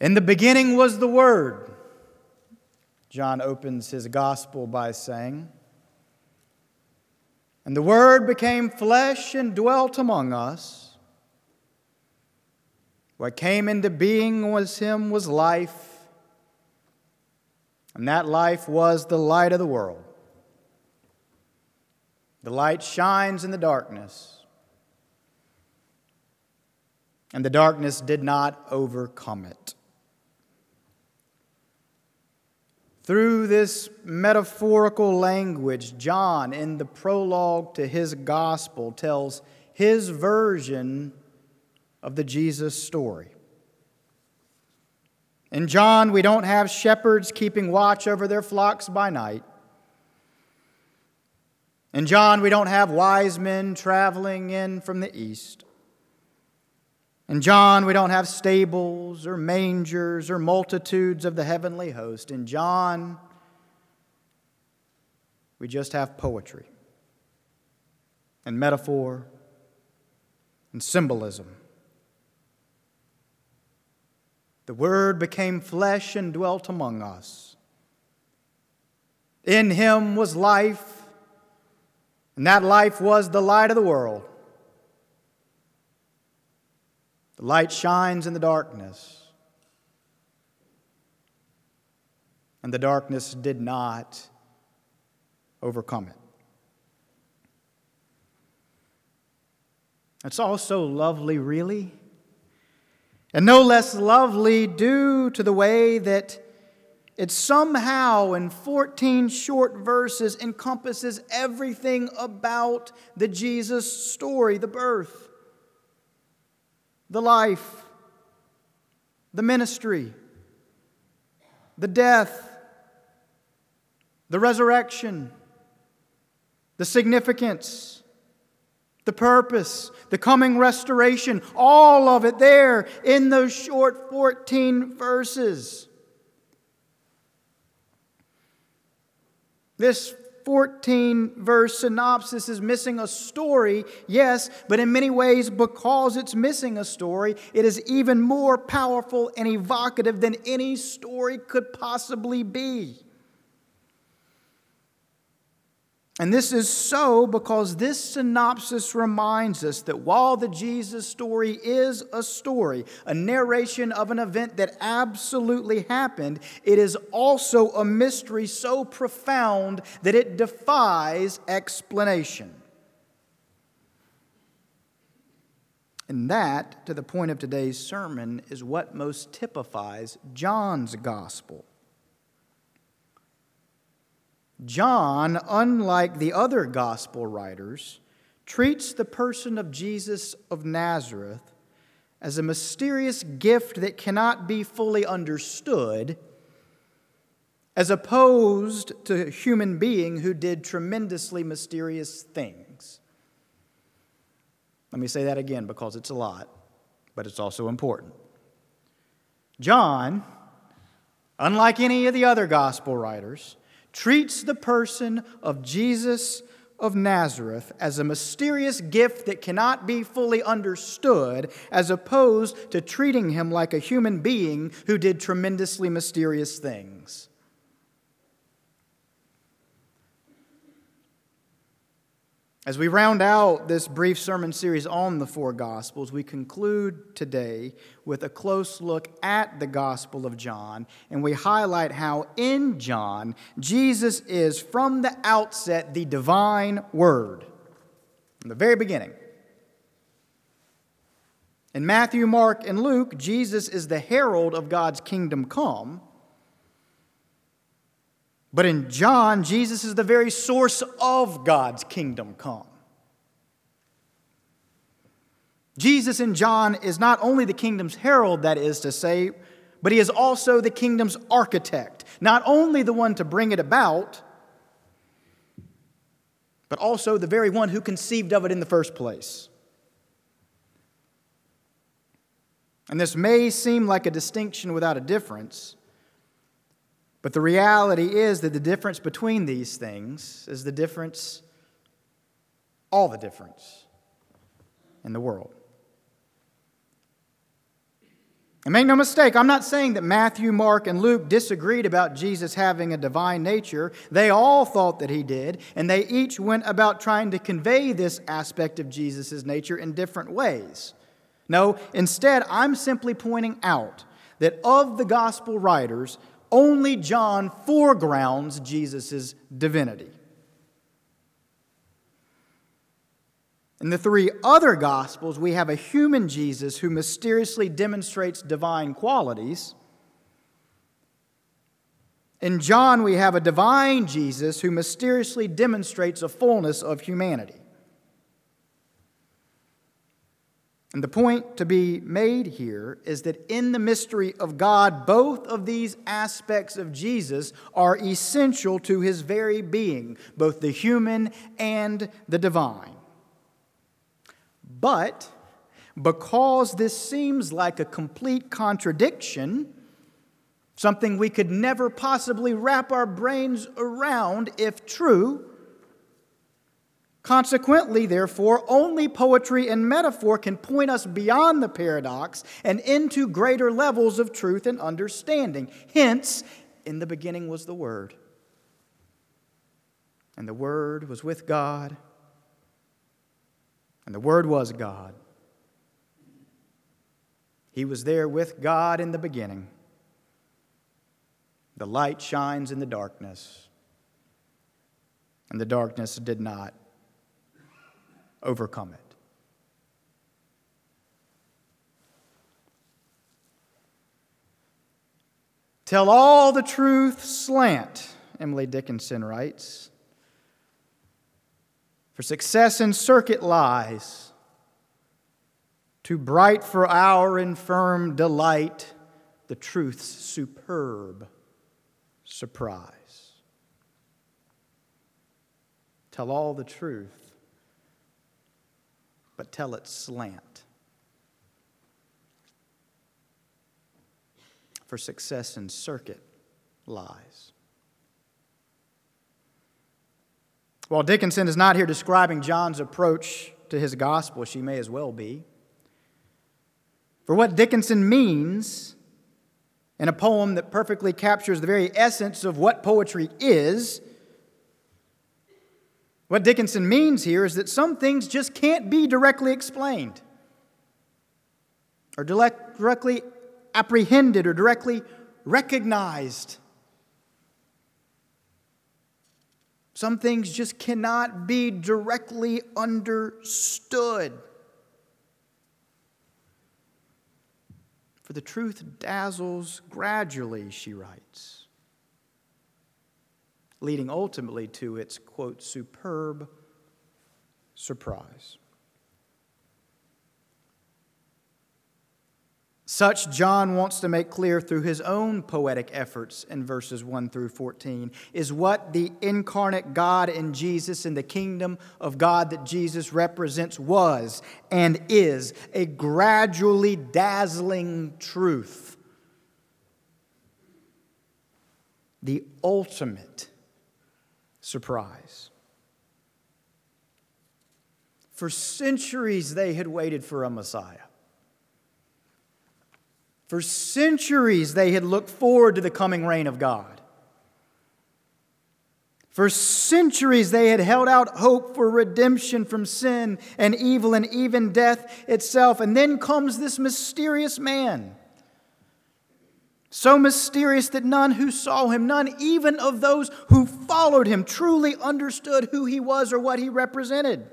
In the beginning was the Word. John opens his gospel by saying, And the Word became flesh and dwelt among us. What came into being was Him was life, and that life was the light of the world. The light shines in the darkness, and the darkness did not overcome it. Through this metaphorical language, John, in the prologue to his gospel, tells his version of the Jesus story. In John, we don't have shepherds keeping watch over their flocks by night. In John, we don't have wise men traveling in from the east. In John, we don't have stables or mangers or multitudes of the heavenly host. In John, we just have poetry and metaphor and symbolism. The Word became flesh and dwelt among us. In Him was life, and that life was the light of the world. The light shines in the darkness, and the darkness did not overcome it. It's all so lovely, really. And no less lovely due to the way that it somehow, in 14 short verses, encompasses everything about the Jesus story the birth, the life, the ministry, the death, the resurrection, the significance the purpose, the coming restoration, all of it there in those short 14 verses. This 14 verse synopsis is missing a story, yes, but in many ways, because it's missing a story, it is even more powerful and evocative than any story could possibly be. And this is so because this synopsis reminds us that while the Jesus story is a story, a narration of an event that absolutely happened, it is also a mystery so profound that it defies explanation. And that, to the point of today's sermon, is what most typifies John's gospel. John, unlike the other gospel writers, treats the person of Jesus of Nazareth as a mysterious gift that cannot be fully understood, as opposed to a human being who did tremendously mysterious things. Let me say that again because it's a lot, but it's also important. John, unlike any of the other gospel writers, treats the person of Jesus of Nazareth as a mysterious gift that cannot be fully understood, as opposed to treating him like a human being who did tremendously mysterious things. As we round out this brief sermon series on the four Gospels, we conclude today with a close look at the Gospel of John, and we highlight how in John, Jesus is from the outset the divine Word, from the very beginning. In Matthew, Mark, and Luke, Jesus is the herald of God's kingdom come. But in John, Jesus is the very source of God's kingdom come. Jesus in John is not only the kingdom's herald, that is to say, but he is also the kingdom's architect, not only the one to bring it about, but also the very one who conceived of it in the first place. And this may seem like a distinction without a difference. But the reality is that the difference between these things is the difference, all the difference in the world. And make no mistake, I'm not saying that Matthew, Mark, and Luke disagreed about Jesus having a divine nature. They all thought that he did, and they each went about trying to convey this aspect of Jesus' nature in different ways. No, instead, I'm simply pointing out that of the gospel writers, only John foregrounds Jesus' divinity. In the three other Gospels, we have a human Jesus who mysteriously demonstrates divine qualities. In John, we have a divine Jesus who mysteriously demonstrates a fullness of humanity. And the point to be made here is that in the mystery of God, both of these aspects of Jesus are essential to his very being, both the human and the divine. But because this seems like a complete contradiction, something we could never possibly wrap our brains around if true, Consequently, therefore, only poetry and metaphor can point us beyond the paradox and into greater levels of truth and understanding. Hence, in the beginning was the Word, and the Word was with God and the Word was God. He was there with God in the beginning. The light shines in the darkness, and the darkness did not overcome it. Tell all the truth slant, Emily Dickinson writes. For success in circuit lies, too bright for our infirm delight, the truth's superb surprise. Tell all the truth, but tell it slant. For success in circuit lies. While Dickinson is not here describing John's approach to his gospel, she may as well be. For what Dickinson means in a poem that perfectly captures the very essence of what poetry is, what Dickinson means here is that some things just can't be directly explained or directly apprehended or directly recognized. Some things just cannot be directly understood. For the truth dazzles gradually, she writes, leading ultimately to its, quote, superb surprise. Such, John wants to make clear through his own poetic efforts in verses 1 through 14, is what the incarnate God in Jesus and the kingdom of God that Jesus represents was and is a gradually dazzling truth. The ultimate surprise. For centuries, they had waited for a Messiah. For centuries, they had looked forward to the coming reign of God. For centuries, they had held out hope for redemption from sin and evil and even death itself. And then comes this mysterious man. So mysterious that none who saw him, none even of those who followed him, truly understood who he was or what he represented.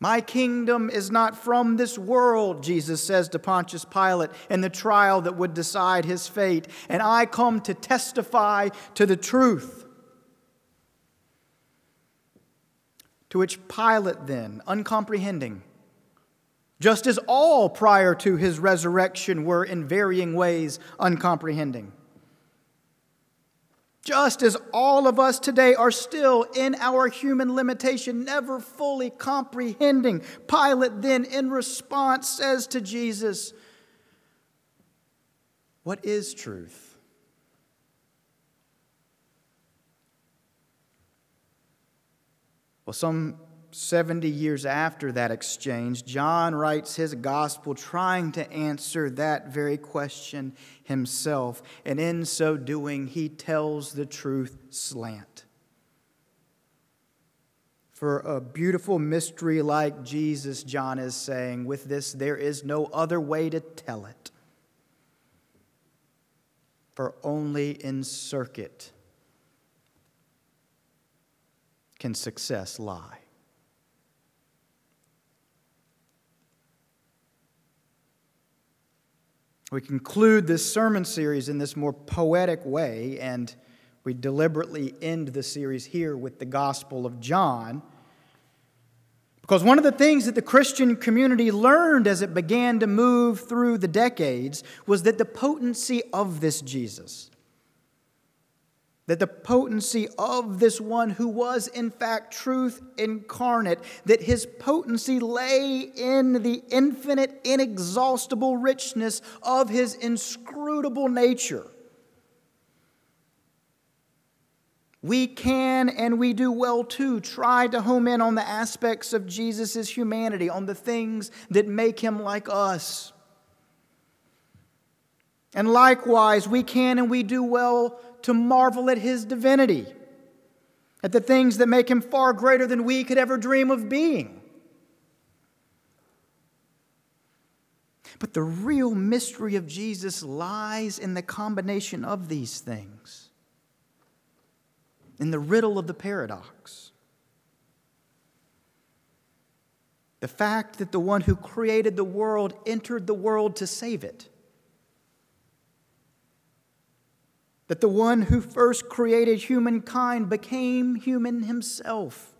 My kingdom is not from this world, Jesus says to Pontius Pilate in the trial that would decide his fate, and I come to testify to the truth. To which Pilate then, uncomprehending, just as all prior to his resurrection were in varying ways uncomprehending, just as all of us today are still in our human limitation, never fully comprehending. Pilate then, in response, says to Jesus, What is truth? Well, some 70 years after that exchange, John writes his gospel trying to answer that very question himself. And in so doing, he tells the truth slant. For a beautiful mystery like Jesus, John is saying, with this, there is no other way to tell it. For only in circuit can success lie. We conclude this sermon series in this more poetic way, and we deliberately end the series here with the Gospel of John. Because one of the things that the Christian community learned as it began to move through the decades was that the potency of this Jesus, that the potency of this one who was in fact truth incarnate, that his potency lay in the infinite, inexhaustible richness of his inscrutable nature. we can and we do well to try to home in on the aspects of Jesus' humanity, on the things that make him like us. And likewise, we can and we do well to marvel at his divinity, at the things that make him far greater than we could ever dream of being. But the real mystery of Jesus lies in the combination of these things in the riddle of the paradox. The fact that the one who created the world entered the world to save it. That the one who first created humankind became human himself.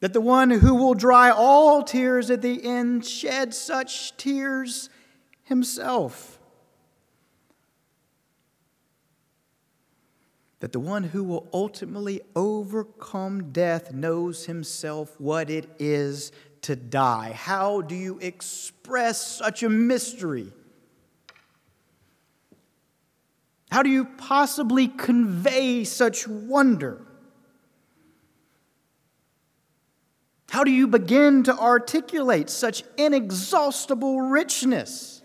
That the one who will dry all tears at the end shed such tears himself. that the one who will ultimately overcome death knows himself what it is to die. How do you express such a mystery? How do you possibly convey such wonder? How do you begin to articulate such inexhaustible richness?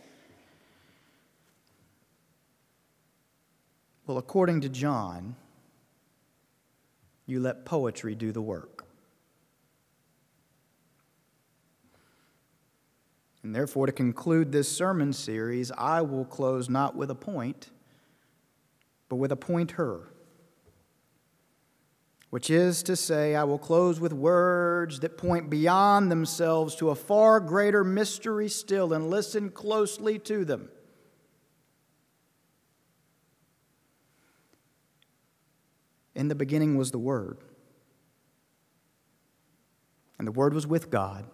Well, according to John, you let poetry do the work. And therefore, to conclude this sermon series, I will close not with a point, but with a pointer. Which is to say, I will close with words that point beyond themselves to a far greater mystery still, and listen closely to them. In the beginning was the Word, and the Word was with God,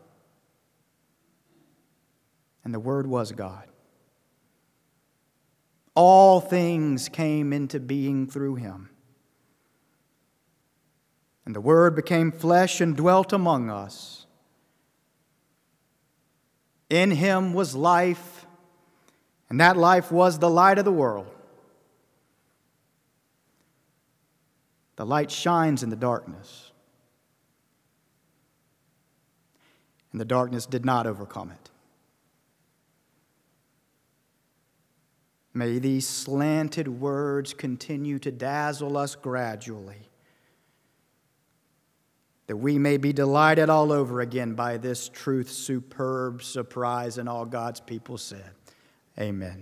and the Word was God. All things came into being through him. And the Word became flesh and dwelt among us. In him was life, and that life was the light of the world. The light shines in the darkness, and the darkness did not overcome it. May these slanted words continue to dazzle us gradually, that we may be delighted all over again by this truth, superb surprise, and all God's people said, Amen.